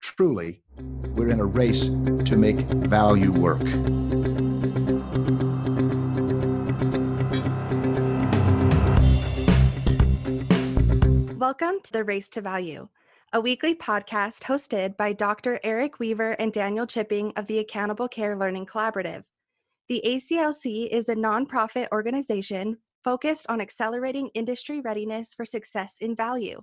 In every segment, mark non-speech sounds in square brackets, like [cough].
Truly, we're in a race to make value work. Welcome to the Race to Value, a weekly podcast hosted by Dr. Eric Weaver and Daniel Chipping of the Accountable Care Learning Collaborative. The ACLC is a nonprofit organization focused on accelerating industry readiness for success in value.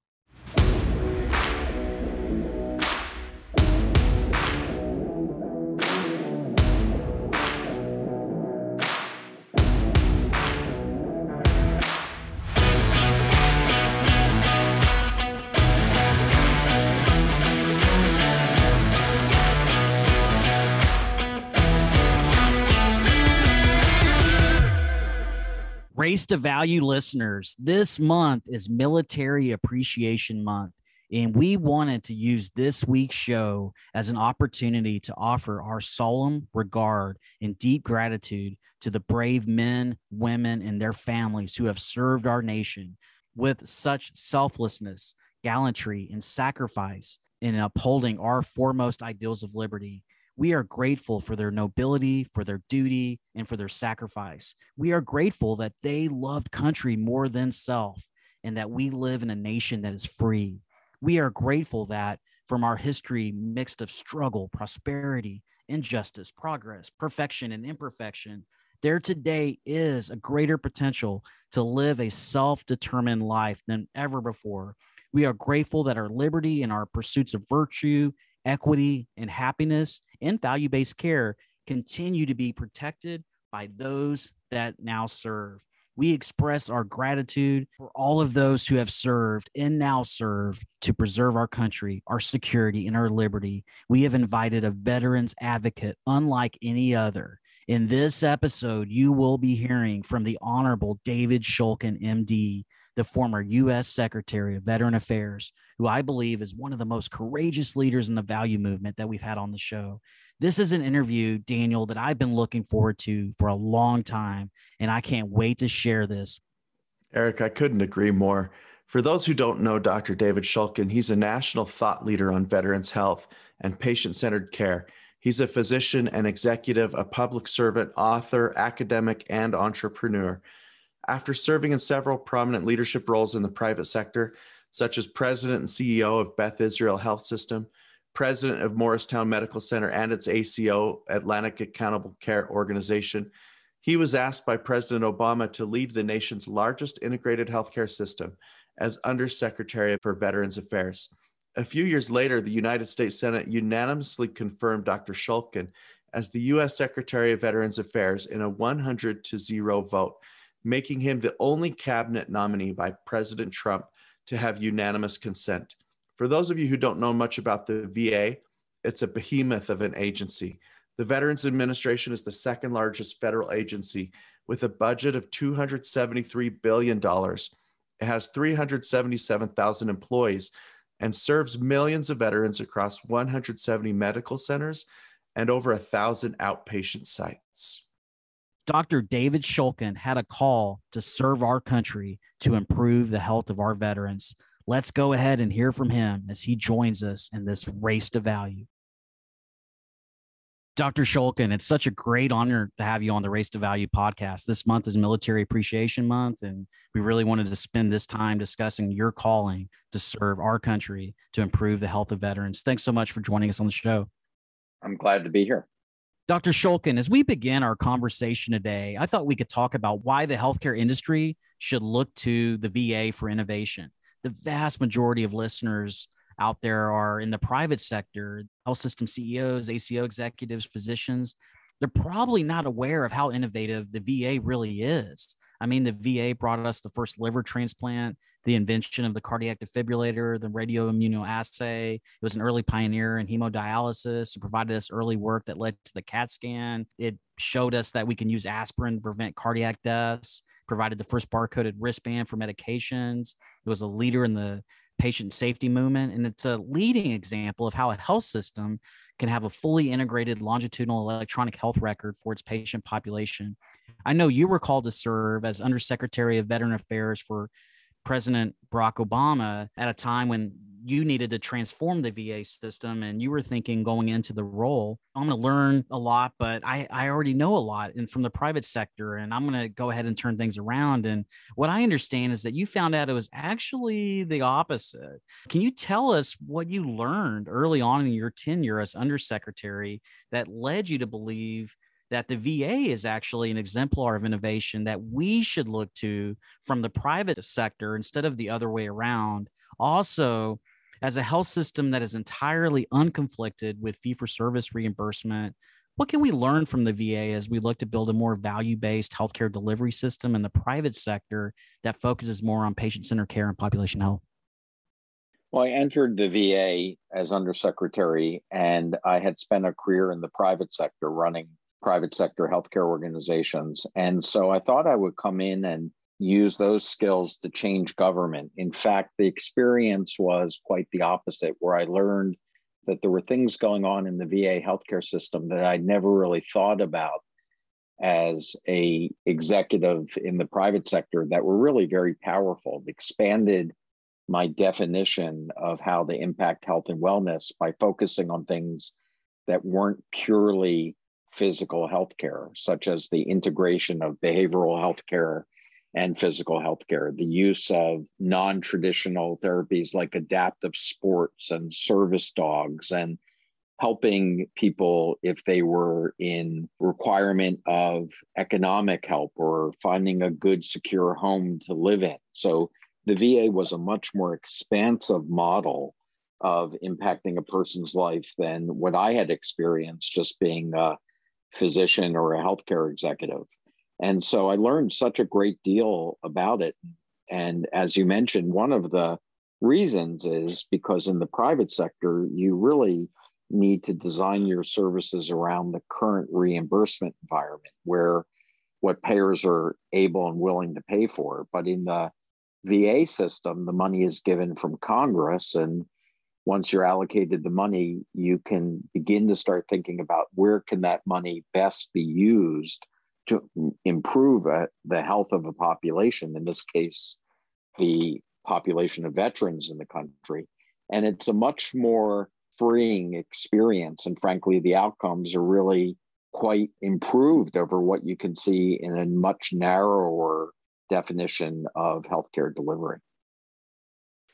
Race to Value listeners, this month is Military Appreciation Month. And we wanted to use this week's show as an opportunity to offer our solemn regard and deep gratitude to the brave men, women, and their families who have served our nation with such selflessness, gallantry, and sacrifice in upholding our foremost ideals of liberty we are grateful for their nobility, for their duty, and for their sacrifice. We are grateful that they loved country more than self and that we live in a nation that is free. We are grateful that from our history mixed of struggle, prosperity, injustice, progress, perfection, and imperfection, there today is a greater potential to live a self determined life than ever before. We are grateful that our liberty and our pursuits of virtue equity, and happiness and value based care continue to be protected by those that now serve. We express our gratitude for all of those who have served and now serve to preserve our country, our security, and our liberty. We have invited a veterans advocate unlike any other. In this episode, you will be hearing from the Honorable David Shulkin, MD, the former U.S. Secretary of Veteran Affairs, who I believe is one of the most courageous leaders in the value movement that we've had on the show. This is an interview, Daniel, that I've been looking forward to for a long time, and I can't wait to share this. Eric, I couldn't agree more. For those who don't know Dr. David Shulkin, he's a national thought leader on veterans' health and patient centered care. He's a physician and executive, a public servant, author, academic, and entrepreneur. After serving in several prominent leadership roles in the private sector, such as president and CEO of Beth Israel Health System, president of Morristown Medical Center and its ACO, Atlantic Accountable Care Organization, he was asked by President Obama to lead the nation's largest integrated healthcare system as Undersecretary for Veterans Affairs. A few years later, the United States Senate unanimously confirmed Dr. Shulkin as the U.S. Secretary of Veterans Affairs in a 100 to 0 vote making him the only cabinet nominee by President Trump to have unanimous consent. For those of you who don't know much about the VA, it's a behemoth of an agency. The Veterans Administration is the second largest federal agency with a budget of $273 billion. It has 377,000 employees and serves millions of veterans across 170 medical centers and over a thousand outpatient sites. Dr. David Shulkin had a call to serve our country to improve the health of our veterans. Let's go ahead and hear from him as he joins us in this race to value. Dr. Shulkin, it's such a great honor to have you on the Race to Value podcast. This month is Military Appreciation Month, and we really wanted to spend this time discussing your calling to serve our country to improve the health of veterans. Thanks so much for joining us on the show. I'm glad to be here. Dr. Shulkin, as we begin our conversation today, I thought we could talk about why the healthcare industry should look to the VA for innovation. The vast majority of listeners out there are in the private sector, health system CEOs, ACO executives, physicians. They're probably not aware of how innovative the VA really is. I mean, the VA brought us the first liver transplant, the invention of the cardiac defibrillator, the radio immunoassay. It was an early pioneer in hemodialysis. It provided us early work that led to the CAT scan. It showed us that we can use aspirin to prevent cardiac deaths, provided the first barcoded wristband for medications. It was a leader in the patient safety movement. And it's a leading example of how a health system can have a fully integrated longitudinal electronic health record for its patient population. I know you were called to serve as Undersecretary of Veteran Affairs for President Barack Obama at a time when you needed to transform the VA system and you were thinking going into the role, I'm going to learn a lot, but I, I already know a lot and from the private sector and I'm going to go ahead and turn things around. And what I understand is that you found out it was actually the opposite. Can you tell us what you learned early on in your tenure as undersecretary that led you to believe that the VA is actually an exemplar of innovation that we should look to from the private sector instead of the other way around. Also, as a health system that is entirely unconflicted with fee for service reimbursement, what can we learn from the VA as we look to build a more value based healthcare delivery system in the private sector that focuses more on patient centered care and population health? Well, I entered the VA as undersecretary, and I had spent a career in the private sector running private sector healthcare organizations. And so I thought I would come in and use those skills to change government. In fact, the experience was quite the opposite, where I learned that there were things going on in the VA healthcare system that I'd never really thought about as a executive in the private sector that were really very powerful. Expanded my definition of how they impact health and wellness by focusing on things that weren't purely physical health care, such as the integration of behavioral health care and physical health care, the use of non traditional therapies like adaptive sports and service dogs, and helping people if they were in requirement of economic help or finding a good, secure home to live in. So the VA was a much more expansive model of impacting a person's life than what I had experienced just being a physician or a healthcare executive. And so I learned such a great deal about it. And as you mentioned, one of the reasons is because in the private sector, you really need to design your services around the current reimbursement environment where what payers are able and willing to pay for. But in the VA system, the money is given from Congress and once you're allocated the money you can begin to start thinking about where can that money best be used to improve uh, the health of a population in this case the population of veterans in the country. And it's a much more freeing experience and frankly the outcomes are really quite improved over what you can see in a much narrower definition of healthcare delivery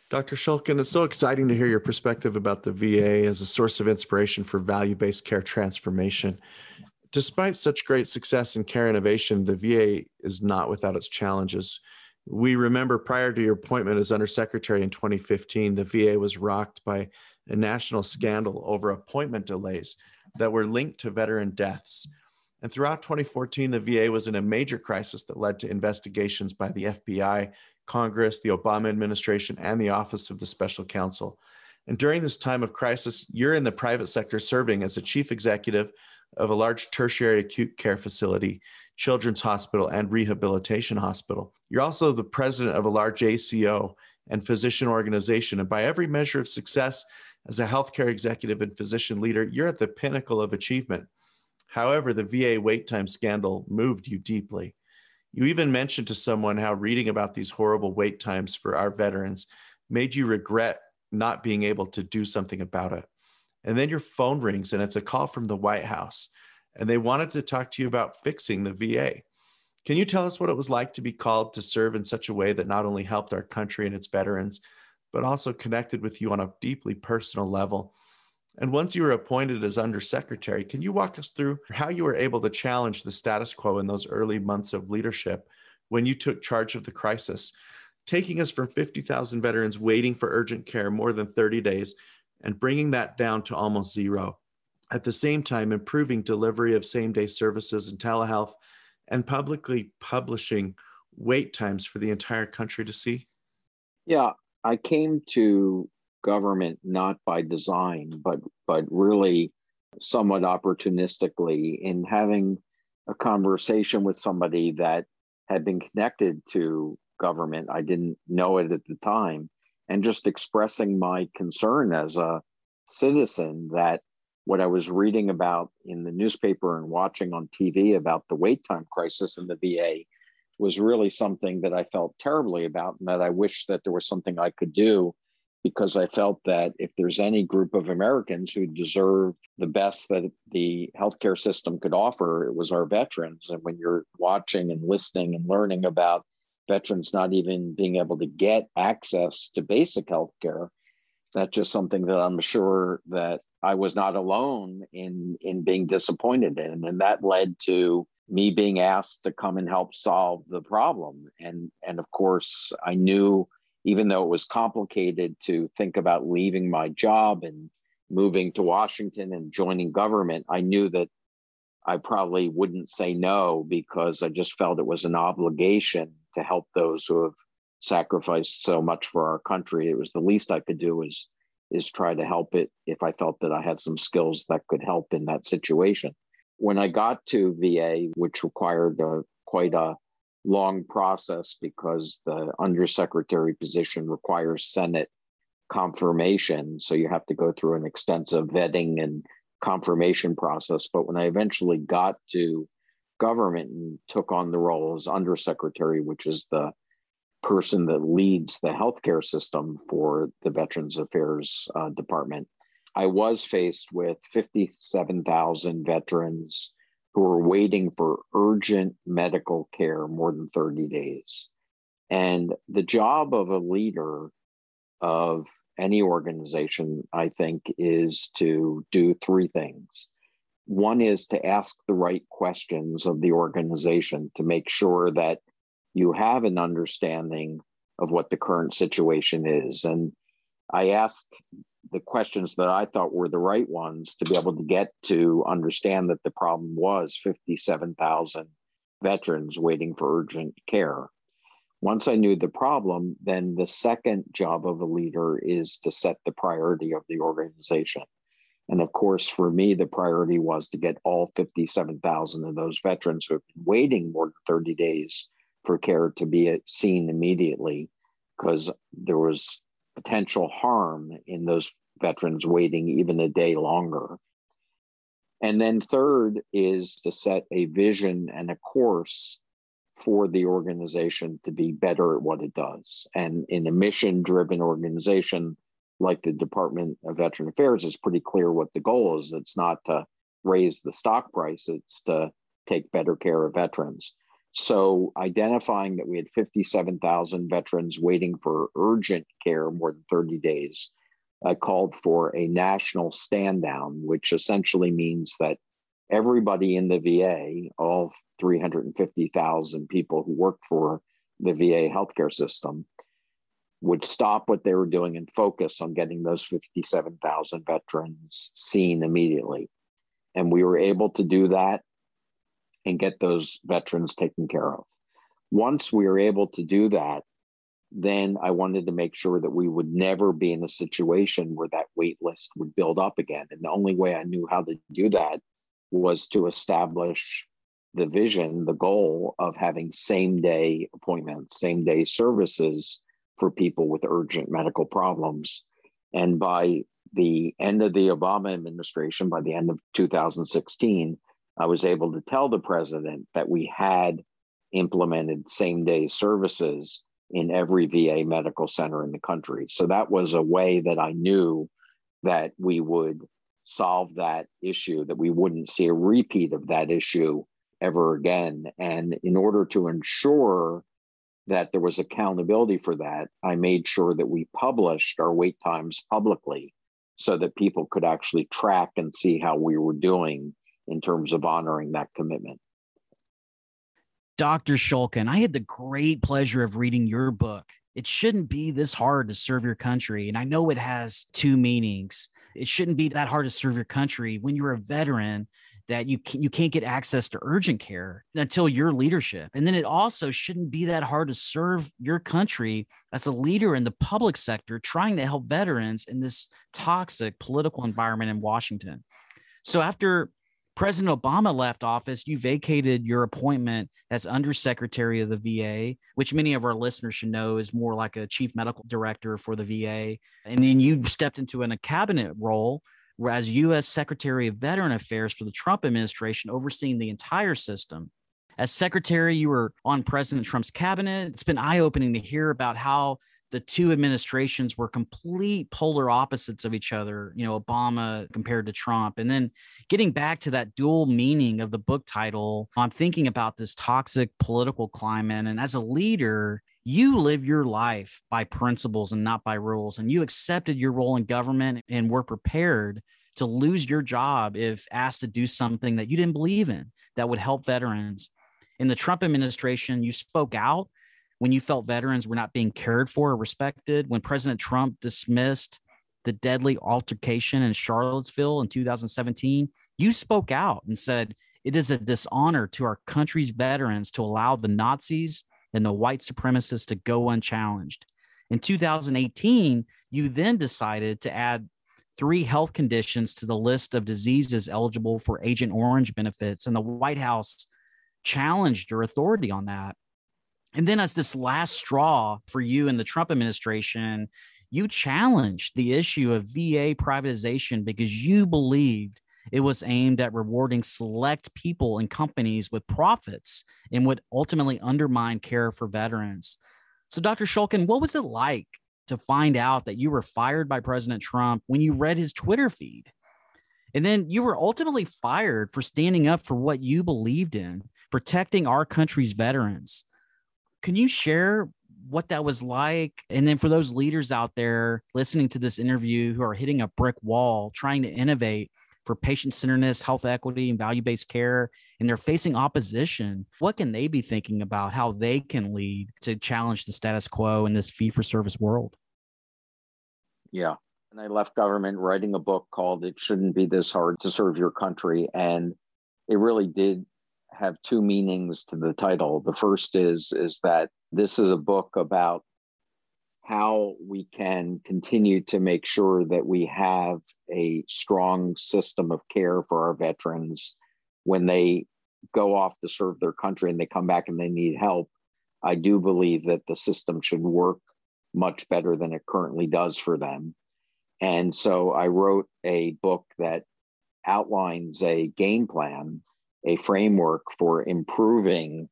Dr. Shulkin, it's so exciting to hear your perspective about the VA as a source of inspiration for value based care transformation. Despite such great success in care innovation, the VA is not without its challenges. We remember prior to your appointment as Undersecretary in 2015, the VA was rocked by a national scandal over appointment delays that were linked to veteran deaths. And throughout 2014, the VA was in a major crisis that led to investigations by the FBI Congress, the Obama administration, and the Office of the Special Counsel. And during this time of crisis, you're in the private sector serving as a chief executive of a large tertiary acute care facility, children's hospital, and rehabilitation hospital. You're also the president of a large ACO and physician organization. And by every measure of success as a healthcare executive and physician leader, you're at the pinnacle of achievement. However, the VA wait time scandal moved you deeply. You even mentioned to someone how reading about these horrible wait times for our veterans made you regret not being able to do something about it. And then your phone rings and it's a call from the White House, and they wanted to talk to you about fixing the VA. Can you tell us what it was like to be called to serve in such a way that not only helped our country and its veterans, but also connected with you on a deeply personal level? And once you were appointed as undersecretary, can you walk us through how you were able to challenge the status quo in those early months of leadership when you took charge of the crisis? taking us from 50,000 veterans waiting for urgent care more than 30 days and bringing that down to almost zero. At the same time, improving delivery of same day services and telehealth and publicly publishing wait times for the entire country to see? Yeah, I came to government not by design, but but really somewhat opportunistically in having a conversation with somebody that had been connected to government. I didn't know it at the time, and just expressing my concern as a citizen that what I was reading about in the newspaper and watching on TV about the wait time crisis in the VA was really something that I felt terribly about and that I wish that there was something I could do because I felt that if there's any group of Americans who deserve the best that the healthcare system could offer, it was our veterans. And when you're watching and listening and learning about veterans not even being able to get access to basic healthcare, that's just something that I'm sure that I was not alone in in being disappointed in. And that led to me being asked to come and help solve the problem. And and of course I knew even though it was complicated to think about leaving my job and moving to Washington and joining government, I knew that I probably wouldn't say no because I just felt it was an obligation to help those who have sacrificed so much for our country. It was the least I could do is is try to help it if I felt that I had some skills that could help in that situation. When I got to VA, which required a, quite a long process because the undersecretary position requires Senate confirmation. So you have to go through an extensive vetting and confirmation process. But when I eventually got to government and took on the role as undersecretary, which is the person that leads the healthcare system for the Veterans Affairs uh, Department, I was faced with 57,000 veterans who are waiting for urgent medical care more than 30 days. And the job of a leader of any organization, I think, is to do three things. One is to ask the right questions of the organization to make sure that you have an understanding of what the current situation is. And I asked the questions that I thought were the right ones to be able to get to understand that the problem was 57,000 veterans waiting for urgent care. Once I knew the problem, then the second job of a leader is to set the priority of the organization. And of course, for me, the priority was to get all 57,000 of those veterans who have been waiting more than 30 days for care to be seen immediately because there was potential harm in those veterans waiting even a day longer. And then, third is to set a vision and a course for the organization to be better at what it does. And in a mission driven organization like the Department of Veteran Affairs, it's pretty clear what the goal is. It's not to raise the stock price, it's to take better care of veterans. So, identifying that we had 57,000 veterans waiting for urgent care more than 30 days, I called for a national stand down, which essentially means that everybody in the VA, all 350,000 people who work for the VA healthcare system, would stop what they were doing and focus on getting those 57,000 veterans seen immediately. And we were able to do that and get those veterans taken care of. Once we were able to do that, then I wanted to make sure that we would never be in a situation where that wait list would build up again. And the only way I knew how to do that was to establish the vision, the goal of having same day appointments, same day services for people with urgent medical problems. And by the end of the Obama administration, by the end of 2016, I was able to tell the president that we had implemented same day services in every VA medical center in the country. So that was a way that I knew that we would solve that issue, that we wouldn't see a repeat of that issue ever again. And in order to ensure that there was accountability for that, I made sure that we published our wait times publicly so that people could actually track and see how we were doing in terms of honoring that commitment. Dr. Shulkin, I had the great pleasure of reading your book, it shouldn't be this hard to serve your country. And I know it has two meanings. It shouldn't be that hard to serve your country when you're a veteran that you can, you can't get access to urgent care until your leadership. And then it also shouldn't be that hard to serve your country as a leader in the public sector trying to help veterans in this toxic political environment in Washington. So after President Obama left office, you vacated your appointment as Undersecretary of the VA, which many of our listeners should know is more like a chief medical director for the VA. And then you stepped into an, a cabinet role as U.S. Secretary of Veteran Affairs for the Trump administration, overseeing the entire system. As secretary, you were on President Trump's cabinet. It's been eye opening to hear about how the two administrations were complete polar opposites of each other, you know, Obama compared to Trump. And then getting back to that dual meaning of the book title, I'm thinking about this toxic political climate. And as a leader, you live your life by principles and not by rules. And you accepted your role in government and were prepared to lose your job if asked to do something that you didn't believe in that would help veterans. In the Trump administration, you spoke out when you felt veterans were not being cared for or respected. When President Trump dismissed the deadly altercation in Charlottesville in 2017, you spoke out and said, It is a dishonor to our country's veterans to allow the Nazis and the white supremacists to go unchallenged. In 2018, you then decided to add three health conditions to the list of diseases eligible for Agent Orange benefits, and the White House challenged your authority on that. And then, as this last straw for you and the Trump administration, you challenged the issue of VA privatization because you believed it was aimed at rewarding select people and companies with profits and would ultimately undermine care for veterans. So, Dr. Shulkin, what was it like to find out that you were fired by President Trump when you read his Twitter feed? And then you were ultimately fired for standing up for what you believed in, protecting our country's veterans. Can you share what that was like? And then for those leaders out there listening to this interview who are hitting a brick wall, trying to innovate, for patient centeredness, health equity, and value based care, and they're facing opposition, what can they be thinking about how they can lead to challenge the status quo in this fee for service world? Yeah. And I left government writing a book called It Shouldn't Be This Hard to Serve Your Country. And it really did have two meanings to the title. The first is is that this is a book about how we can continue to make sure that we have a strong system of care for our veterans when they go off to serve their country and they come back and they need help. I do believe that the system should work much better than it currently does for them. And so I wrote a book that outlines a game plan, a framework for improving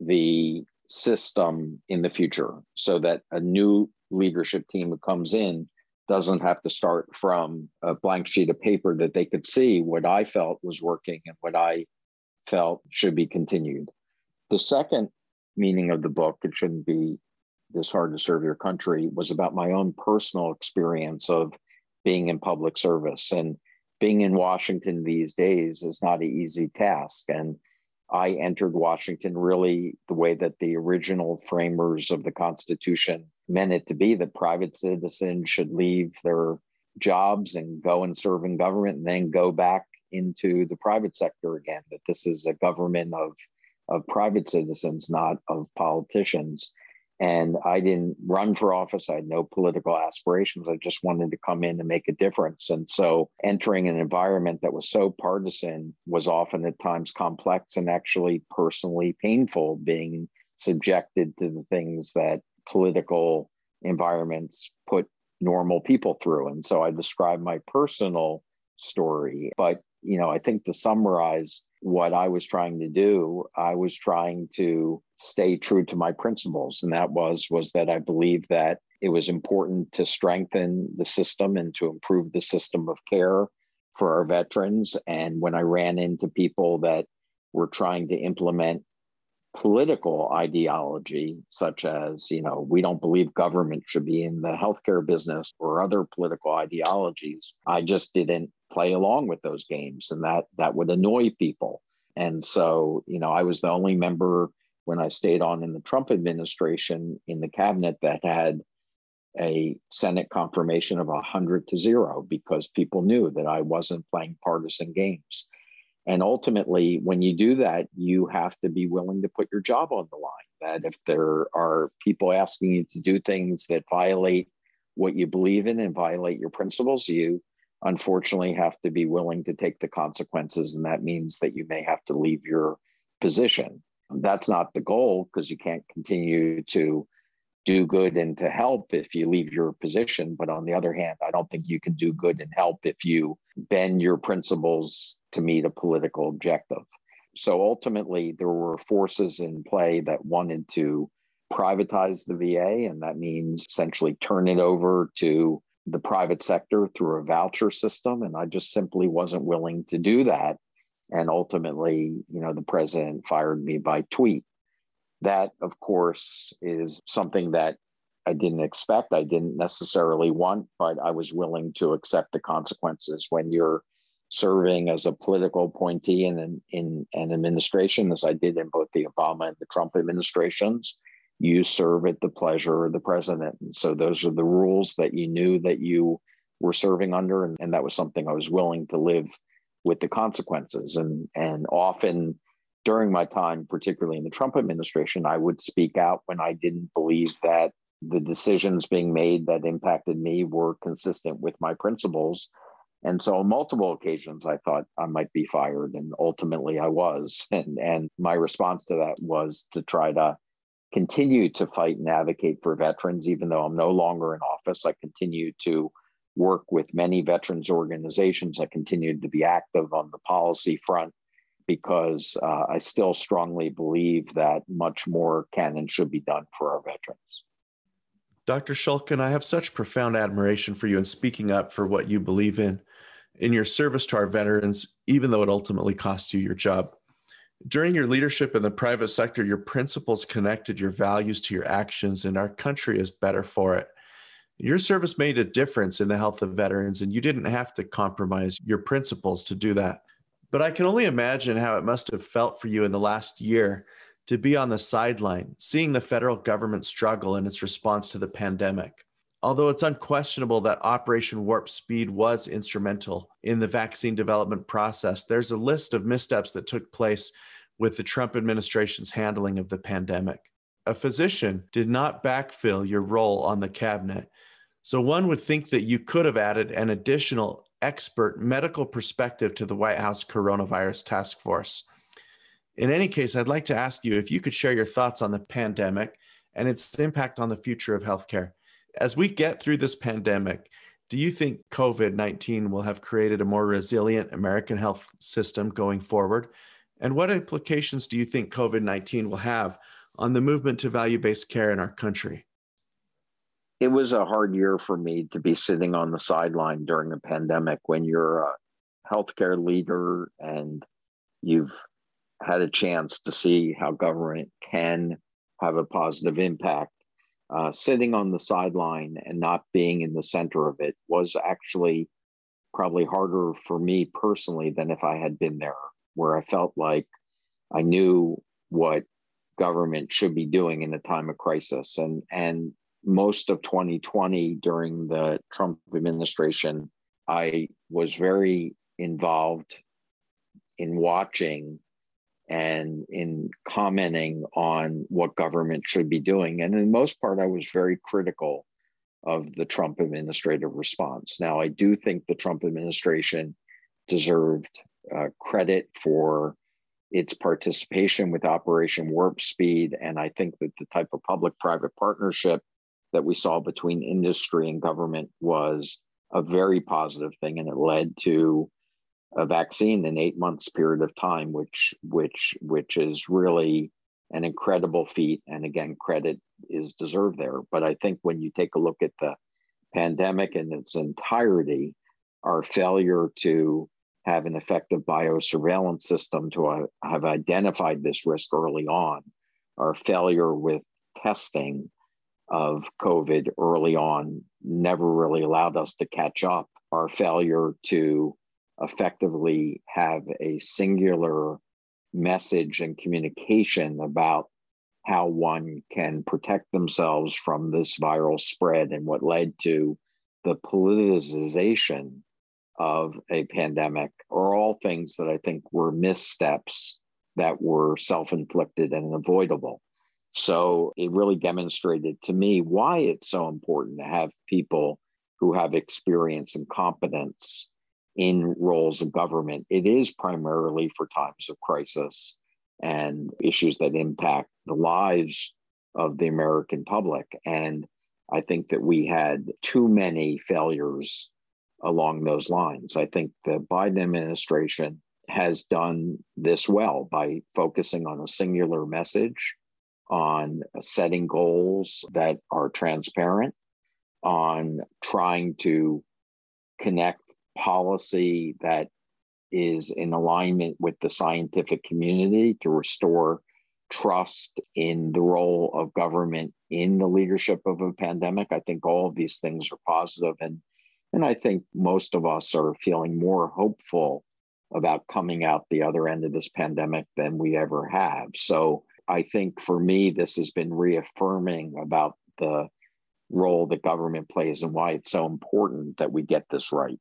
the system in the future so that a new leadership team who comes in doesn't have to start from a blank sheet of paper that they could see what I felt was working and what I felt should be continued. The second meaning of the book, it shouldn't be this hard to serve your country, was about my own personal experience of being in public service. And being in Washington these days is not an easy task. And I entered Washington really the way that the original framers of the Constitution meant it to be that private citizens should leave their jobs and go and serve in government and then go back into the private sector again, that this is a government of, of private citizens, not of politicians. And I didn't run for office. I had no political aspirations. I just wanted to come in and make a difference. And so entering an environment that was so partisan was often at times complex and actually personally painful, being subjected to the things that political environments put normal people through. And so I describe my personal story. But, you know, I think to summarize what I was trying to do, I was trying to stay true to my principles. And that was, was that I believe that it was important to strengthen the system and to improve the system of care for our veterans. And when I ran into people that were trying to implement political ideology, such as, you know, we don't believe government should be in the healthcare business or other political ideologies. I just didn't play along with those games and that that would annoy people. And so, you know, I was the only member when I stayed on in the Trump administration in the cabinet that had a Senate confirmation of 100 to zero because people knew that I wasn't playing partisan games. And ultimately, when you do that, you have to be willing to put your job on the line. That if there are people asking you to do things that violate what you believe in and violate your principles, you unfortunately have to be willing to take the consequences. And that means that you may have to leave your position. That's not the goal because you can't continue to do good and to help if you leave your position. But on the other hand, I don't think you can do good and help if you bend your principles to meet a political objective. So ultimately, there were forces in play that wanted to privatize the VA, and that means essentially turn it over to the private sector through a voucher system. And I just simply wasn't willing to do that. And ultimately, you know, the president fired me by tweet. That, of course, is something that I didn't expect. I didn't necessarily want, but I was willing to accept the consequences when you're serving as a political appointee in an, in an administration, as I did in both the Obama and the Trump administrations. You serve at the pleasure of the president. And so those are the rules that you knew that you were serving under. And, and that was something I was willing to live with the consequences. And, and often during my time, particularly in the Trump administration, I would speak out when I didn't believe that the decisions being made that impacted me were consistent with my principles. And so, on multiple occasions, I thought I might be fired, and ultimately, I was. [laughs] And and my response to that was to try to continue to fight and advocate for veterans, even though I'm no longer in office. I continue to work with many veterans organizations. I continued to be active on the policy front because uh, I still strongly believe that much more can and should be done for our veterans. Dr. Shulkin, I have such profound admiration for you in speaking up for what you believe in, in your service to our veterans, even though it ultimately cost you your job. During your leadership in the private sector, your principles connected your values to your actions, and our country is better for it. Your service made a difference in the health of veterans, and you didn't have to compromise your principles to do that. But I can only imagine how it must have felt for you in the last year to be on the sideline, seeing the federal government struggle in its response to the pandemic. Although it's unquestionable that Operation Warp Speed was instrumental in the vaccine development process, there's a list of missteps that took place with the Trump administration's handling of the pandemic. A physician did not backfill your role on the cabinet. So one would think that you could have added an additional expert medical perspective to the White House Coronavirus Task Force. In any case, I'd like to ask you if you could share your thoughts on the pandemic and its impact on the future of healthcare. As we get through this pandemic, do you think COVID 19 will have created a more resilient American health system going forward? And what implications do you think COVID 19 will have on the movement to value based care in our country? It was a hard year for me to be sitting on the sideline during a pandemic when you're a healthcare leader and you've had a chance to see how government can have a positive impact. Uh, sitting on the sideline and not being in the center of it was actually probably harder for me personally than if I had been there, where I felt like I knew what government should be doing in a time of crisis. And and most of 2020 during the Trump administration, I was very involved in watching and in commenting on what government should be doing. And in most part, I was very critical of the Trump administrative response. Now, I do think the Trump administration deserved uh, credit for its participation with Operation Warp Speed. And I think that the type of public private partnership that we saw between industry and government was a very positive thing, and it led to a vaccine in eight months period of time, which which which is really an incredible feat. And again, credit is deserved there. But I think when you take a look at the pandemic in its entirety, our failure to have an effective biosurveillance system to uh, have identified this risk early on, our failure with testing, of COVID early on never really allowed us to catch up. Our failure to effectively have a singular message and communication about how one can protect themselves from this viral spread and what led to the politicization of a pandemic are all things that I think were missteps that were self inflicted and avoidable. So it really demonstrated to me why it's so important to have people who have experience and competence in roles of government. It is primarily for times of crisis and issues that impact the lives of the American public. And I think that we had too many failures along those lines. I think the Biden administration has done this well by focusing on a singular message, on setting goals that are transparent, on trying to connect policy that is in alignment with the scientific community to restore trust in the role of government in the leadership of a pandemic. I think all of these things are positive and and I think most of us are feeling more hopeful about coming out the other end of this pandemic than we ever have. So I think for me, this has been reaffirming about the role that government plays and why it's so important that we get this right.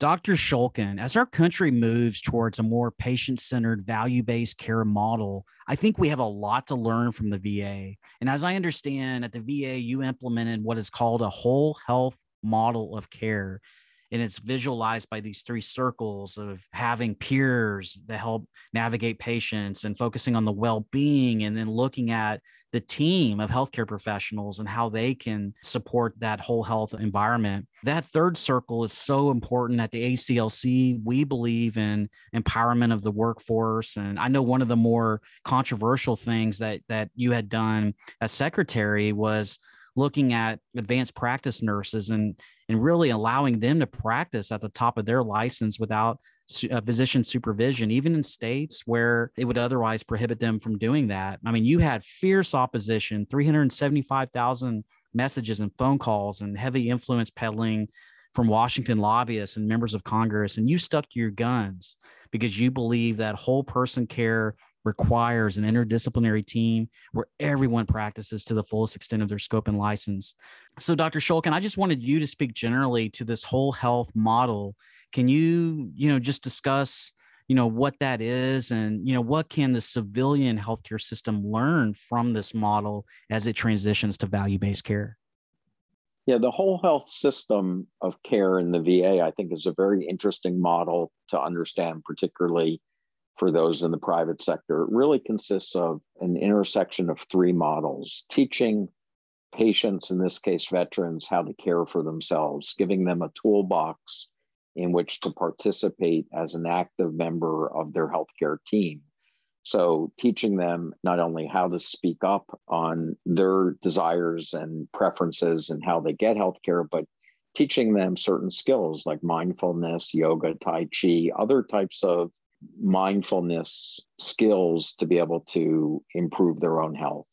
Dr. Shulkin, as our country moves towards a more patient centered, value based care model, I think we have a lot to learn from the VA. And as I understand, at the VA, you implemented what is called a whole health model of care and it's visualized by these three circles of having peers that help navigate patients and focusing on the well-being and then looking at the team of healthcare professionals and how they can support that whole health environment. That third circle is so important at the aclc we believe in empowerment of the workforce and i know one of the more controversial things that that you had done as secretary was looking at advanced practice nurses and and really allowing them to practice at the top of their license without uh, physician supervision, even in states where it would otherwise prohibit them from doing that. I mean, you had fierce opposition, 375,000 messages and phone calls, and heavy influence peddling from Washington lobbyists and members of Congress, and you stuck to your guns because you believe that whole person care requires an interdisciplinary team where everyone practices to the fullest extent of their scope and license. So, Dr. Shulkin, I just wanted you to speak generally to this whole health model. Can you, you know, just discuss, you know, what that is and, you know, what can the civilian healthcare system learn from this model as it transitions to value based care? Yeah, the whole health system of care in the VA, I think, is a very interesting model to understand, particularly for those in the private sector it really consists of an intersection of three models teaching patients, in this case veterans, how to care for themselves, giving them a toolbox in which to participate as an active member of their healthcare team. So, teaching them not only how to speak up on their desires and preferences and how they get healthcare, but teaching them certain skills like mindfulness, yoga, Tai Chi, other types of mindfulness skills to be able to improve their own health.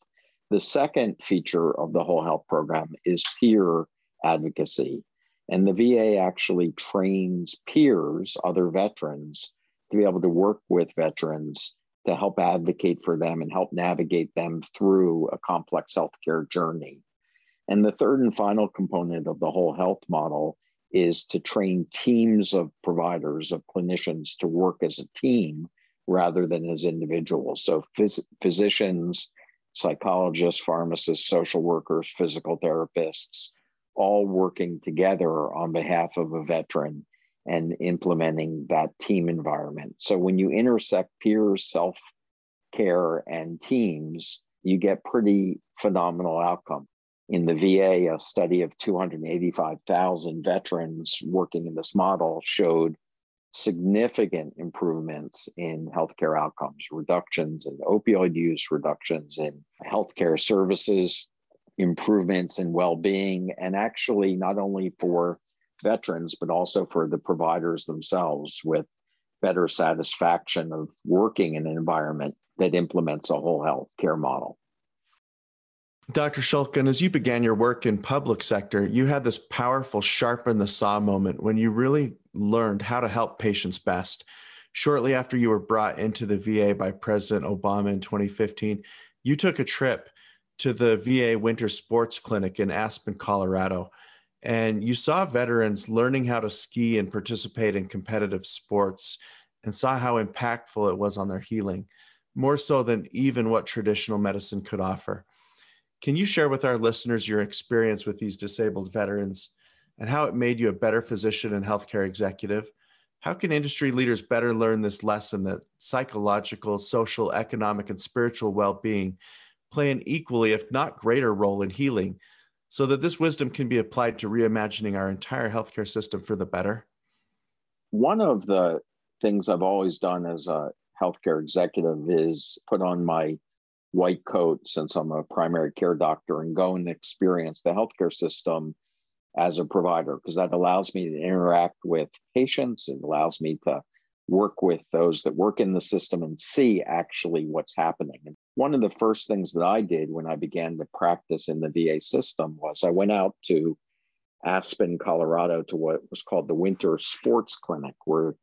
The second feature of the whole health program is peer advocacy. And the VA actually trains peers, other veterans, to be able to work with veterans to help advocate for them and help navigate them through a complex healthcare journey. And the third and final component of the whole health model is to train teams of providers, of clinicians to work as a team rather than as individuals. So, phys- physicians, psychologists, pharmacists, social workers, physical therapists, all working together on behalf of a veteran and implementing that team environment. So, when you intersect peers, self care, and teams, you get pretty phenomenal outcomes in the VA, a study of 285,000 veterans working in this model showed significant improvements in healthcare outcomes, reductions in opioid use, reductions in healthcare services, improvements in well being, and actually not only for veterans, but also for the providers themselves with better satisfaction of working in an environment that implements a whole health care model. Dr. Shulkin, as you began your work in public sector, you had this powerful sharpen the saw moment when you really learned how to help patients best. Shortly after you were brought into the VA by President Obama in 2015, you took a trip to the VA Winter Sports Clinic in Aspen, Colorado, and you saw veterans learning how to ski and participate in competitive sports and saw how impactful it was on their healing, more so than even what traditional medicine could offer. Can you share with our listeners your experience with these disabled veterans and how it made you a better physician and healthcare executive? How can industry leaders better learn this lesson that psychological, social, economic, and spiritual well being play an equally, if not greater, role in healing so that this wisdom can be applied to reimagining our entire healthcare system for the better? One of the things I've always done as a healthcare executive is put on my white coat since I'm a primary care doctor and go and experience the healthcare system as a provider because that allows me to interact with patients. It allows me to work with those that work in the system and see actually what's happening. And one of the first things that I did when I began to practice in the VA system was I went out to Aspen, Colorado, to what was called the Winter Sports Clinic, where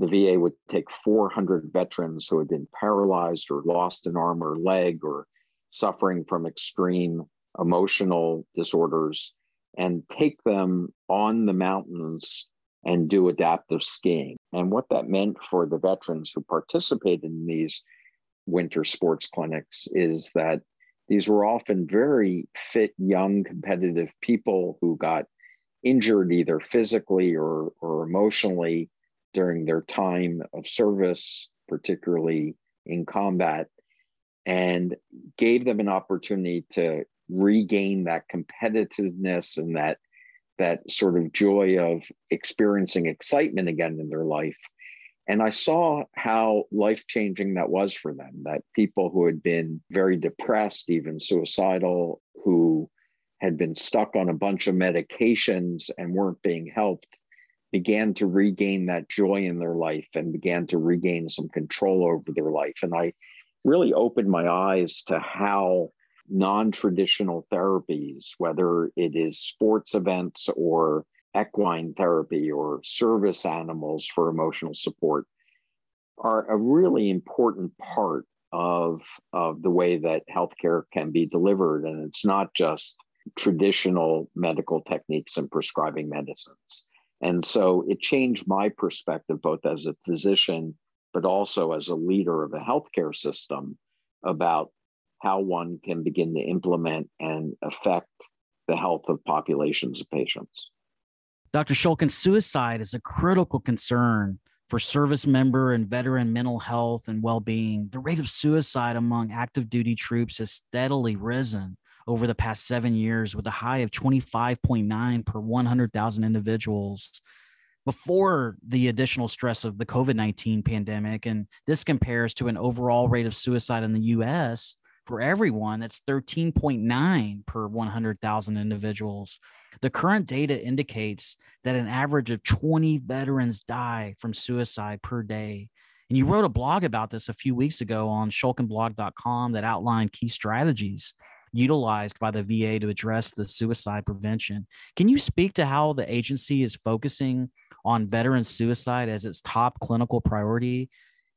the VA would take 400 veterans who had been paralyzed or lost an arm or leg or suffering from extreme emotional disorders and take them on the mountains and do adaptive skiing. And what that meant for the veterans who participated in these winter sports clinics is that these were often very fit, young, competitive people who got injured either physically or, or emotionally during their time of service, particularly in combat, and gave them an opportunity to regain that competitiveness and that that sort of joy of experiencing excitement again in their life. And i saw how life changing that was for them that people who had been very depressed even suicidal who had been stuck on a bunch of medications and weren't being helped began to regain that joy in their life and began to regain some control over their life and i really opened my eyes to how non traditional therapies, whether it is sports events or equine therapy or service animals for emotional support, are a really important part of, of the way that healthcare can be delivered. And it's not just traditional medical techniques and prescribing medicines. And so it changed my perspective, both as a physician, but also as a leader of a healthcare system about how one can begin to implement and affect the health of populations of patients. Dr. Shulkin, suicide is a critical concern for service member and veteran mental health and well being. The rate of suicide among active duty troops has steadily risen over the past seven years, with a high of 25.9 per 100,000 individuals before the additional stress of the COVID 19 pandemic. And this compares to an overall rate of suicide in the US for everyone, that's 13.9 per 100,000 individuals. The current data indicates that an average of 20 veterans die from suicide per day. And you wrote a blog about this a few weeks ago on shulkinblog.com that outlined key strategies utilized by the VA to address the suicide prevention. Can you speak to how the agency is focusing on veteran suicide as its top clinical priority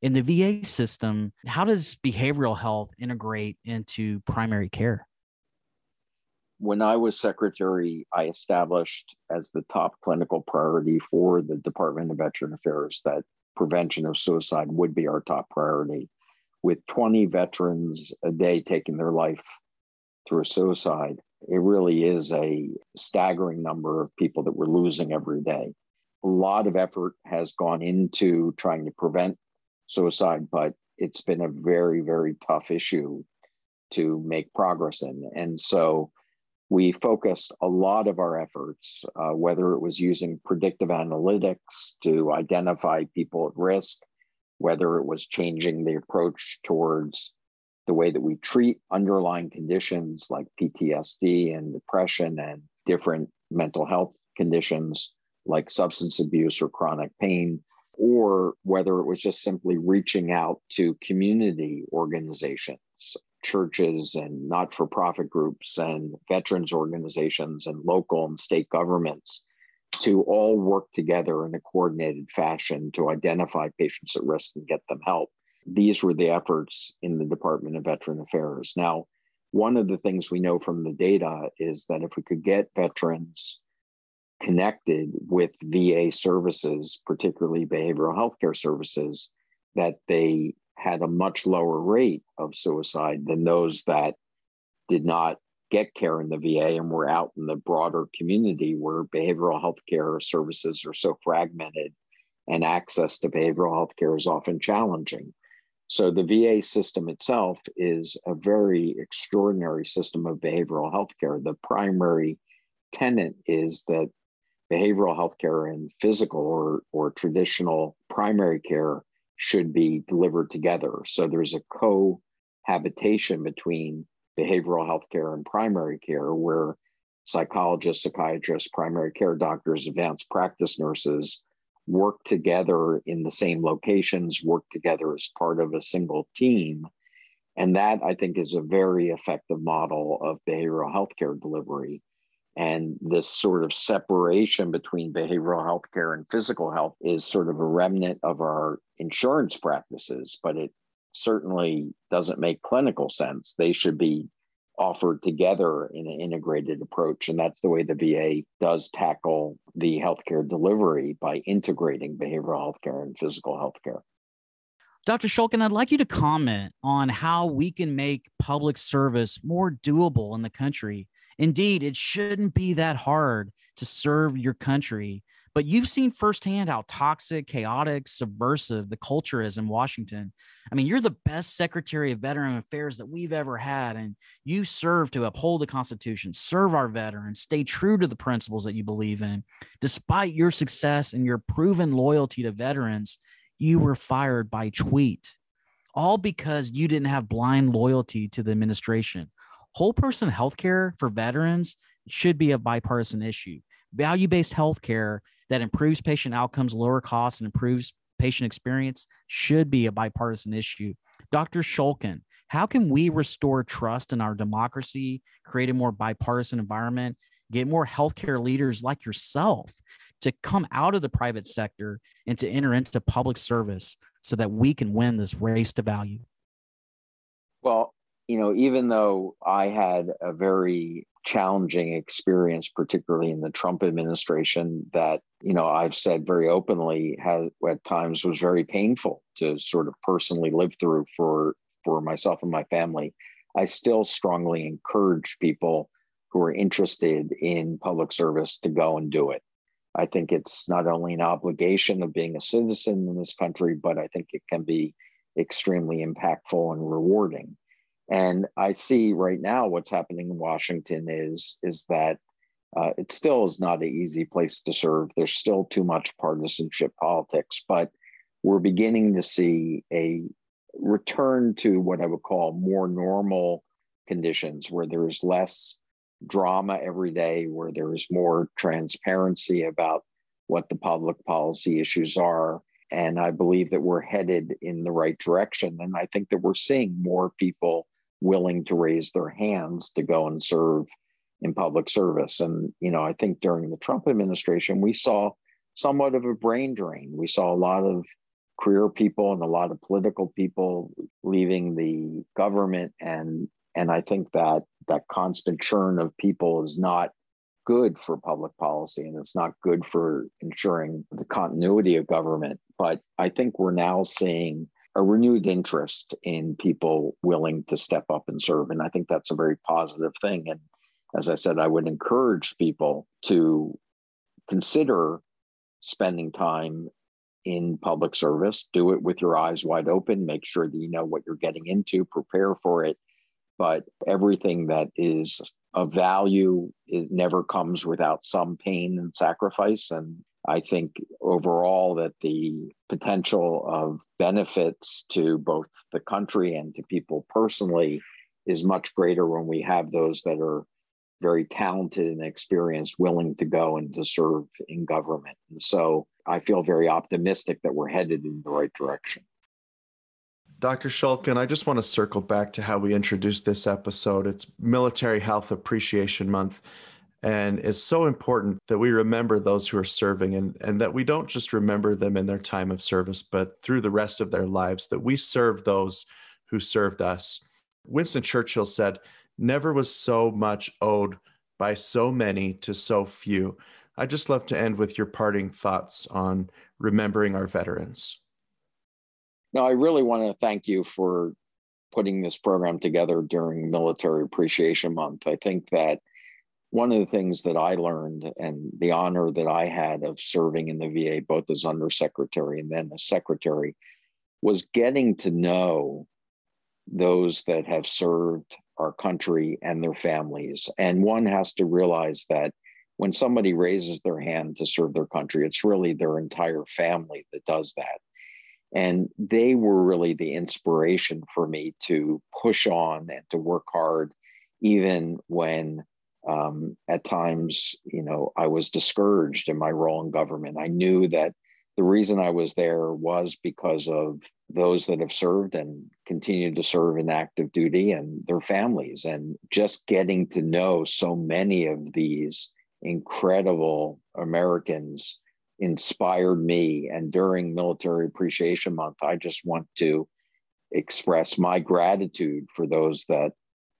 in the VA system, how does behavioral health integrate into primary care? When I was secretary, I established as the top clinical priority for the Department of Veteran Affairs that prevention of suicide would be our top priority. With 20 veterans a day taking their life through a suicide, it really is a staggering number of people that we're losing every day. A lot of effort has gone into trying to prevent suicide, but it's been a very, very tough issue to make progress in. And so we focused a lot of our efforts, uh, whether it was using predictive analytics to identify people at risk, whether it was changing the approach towards the way that we treat underlying conditions like PTSD and depression and different mental health conditions like substance abuse or chronic pain or whether it was just simply reaching out to community organizations, churches, and not for profit groups, and veterans organizations, and local and state governments to all work together in a coordinated fashion to identify patients at risk and get them help. These were the efforts in the Department of Veteran Affairs. Now, one of the things we know from the data is that if we could get veterans connected with VA services, particularly behavioral health care services, that they had a much lower rate of suicide than those that did not get care in the VA and were out in the broader community where behavioral health care services are so fragmented and access to behavioral health care is often challenging. So the VA system itself is a very extraordinary system of behavioral health care. The primary tenet is that behavioral health care and physical or, or traditional primary care should be delivered together. So there's a cohabitation between behavioral health care and primary care where psychologists, psychiatrists, primary care doctors, advanced practice nurses work together in the same locations, work together as part of a single team. And that I think is a very effective model of behavioral healthcare delivery. And this sort of separation between behavioral healthcare and physical health is sort of a remnant of our insurance practices, but it certainly doesn't make clinical sense. They should be offered together in an integrated approach. And that's the way the VA does tackle the healthcare delivery by integrating behavioral healthcare and physical healthcare. Dr. Shulkin, I'd like you to comment on how we can make public service more doable in the country. Indeed, it shouldn't be that hard to serve your country but you've seen firsthand how toxic, chaotic, subversive the culture is in Washington. I mean, you're the best Secretary of Veteran Affairs that we've ever had, and you serve to uphold the Constitution, serve our veterans, stay true to the principles that you believe in. Despite your success and your proven loyalty to veterans, you were fired by tweet, all because you didn't have blind loyalty to the administration. Whole person healthcare for veterans should be a bipartisan issue. Value based healthcare that improves patient outcomes, lower costs, and improves patient experience should be a bipartisan issue. Dr. Shulkin, how can we restore trust in our democracy, create a more bipartisan environment, get more healthcare leaders like yourself to come out of the private sector and to enter into public service so that we can win this race to value? Well, you know, even though I had a very challenging experience, particularly in the Trump administration, that you know I've said very openly has at times was very painful to sort of personally live through for for myself and my family. I still strongly encourage people who are interested in public service to go and do it. I think it's not only an obligation of being a citizen in this country, but I think it can be extremely impactful and rewarding. And I see right now what's happening in Washington is is that uh, it still is not an easy place to serve. There's still too much partisanship politics, but we're beginning to see a return to what I would call more normal conditions where there's less drama every day, where there is more transparency about what the public policy issues are. And I believe that we're headed in the right direction. And I think that we're seeing more people willing to raise their hands to go and serve in public service. And, you know, I think during the Trump administration, we saw somewhat of a brain drain. We saw a lot of career people and a lot of political people leaving the government. And, and I think that that constant churn of people is not good for public policy and it's not good for ensuring the continuity of government. But I think we're now seeing a renewed interest in people willing to step up and serve. And I think that's a very positive thing. And as I said, I would encourage people to consider spending time in public service. Do it with your eyes wide open. Make sure that you know what you're getting into, prepare for it. But everything that is of value it never comes without some pain and sacrifice. And I think overall that the potential of benefits to both the country and to people personally is much greater when we have those that are very talented and experienced, willing to go and to serve in government. And so I feel very optimistic that we're headed in the right direction. Dr. Shulkin, I just want to circle back to how we introduced this episode. It's Military Health Appreciation Month. And it's so important that we remember those who are serving and, and that we don't just remember them in their time of service, but through the rest of their lives, that we serve those who served us. Winston Churchill said, Never was so much owed by so many to so few. I'd just love to end with your parting thoughts on remembering our veterans. No, I really want to thank you for putting this program together during Military Appreciation Month. I think that one of the things that I learned and the honor that I had of serving in the VA, both as undersecretary and then as secretary, was getting to know those that have served our country and their families. And one has to realize that when somebody raises their hand to serve their country, it's really their entire family that does that. And they were really the inspiration for me to push on and to work hard, even when um, at times, you know, I was discouraged in my role in government. I knew that the reason I was there was because of those that have served and continue to serve in active duty and their families, and just getting to know so many of these incredible Americans inspired me. And during Military Appreciation Month, I just want to express my gratitude for those that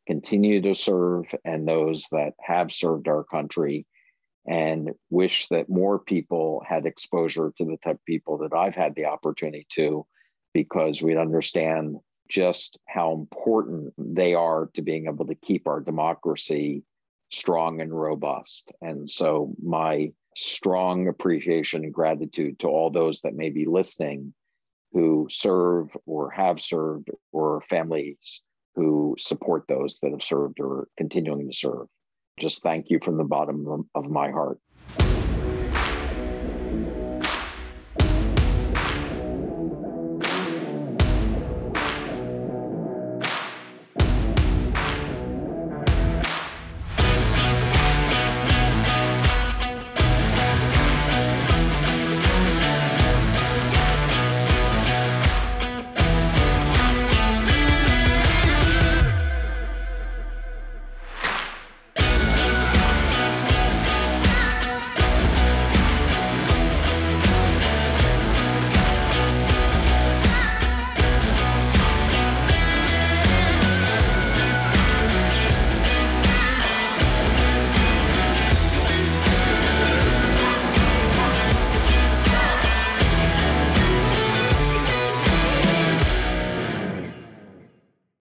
continue to serve and those that have served our country and wish that more people had exposure to the type of people that I've had the opportunity to because we'd understand just how important they are to being able to keep our democracy strong and robust. And so my strong appreciation and gratitude to all those that may be listening who serve or have served or families who support those that have served or continuing to serve. Just thank you from the bottom of my heart.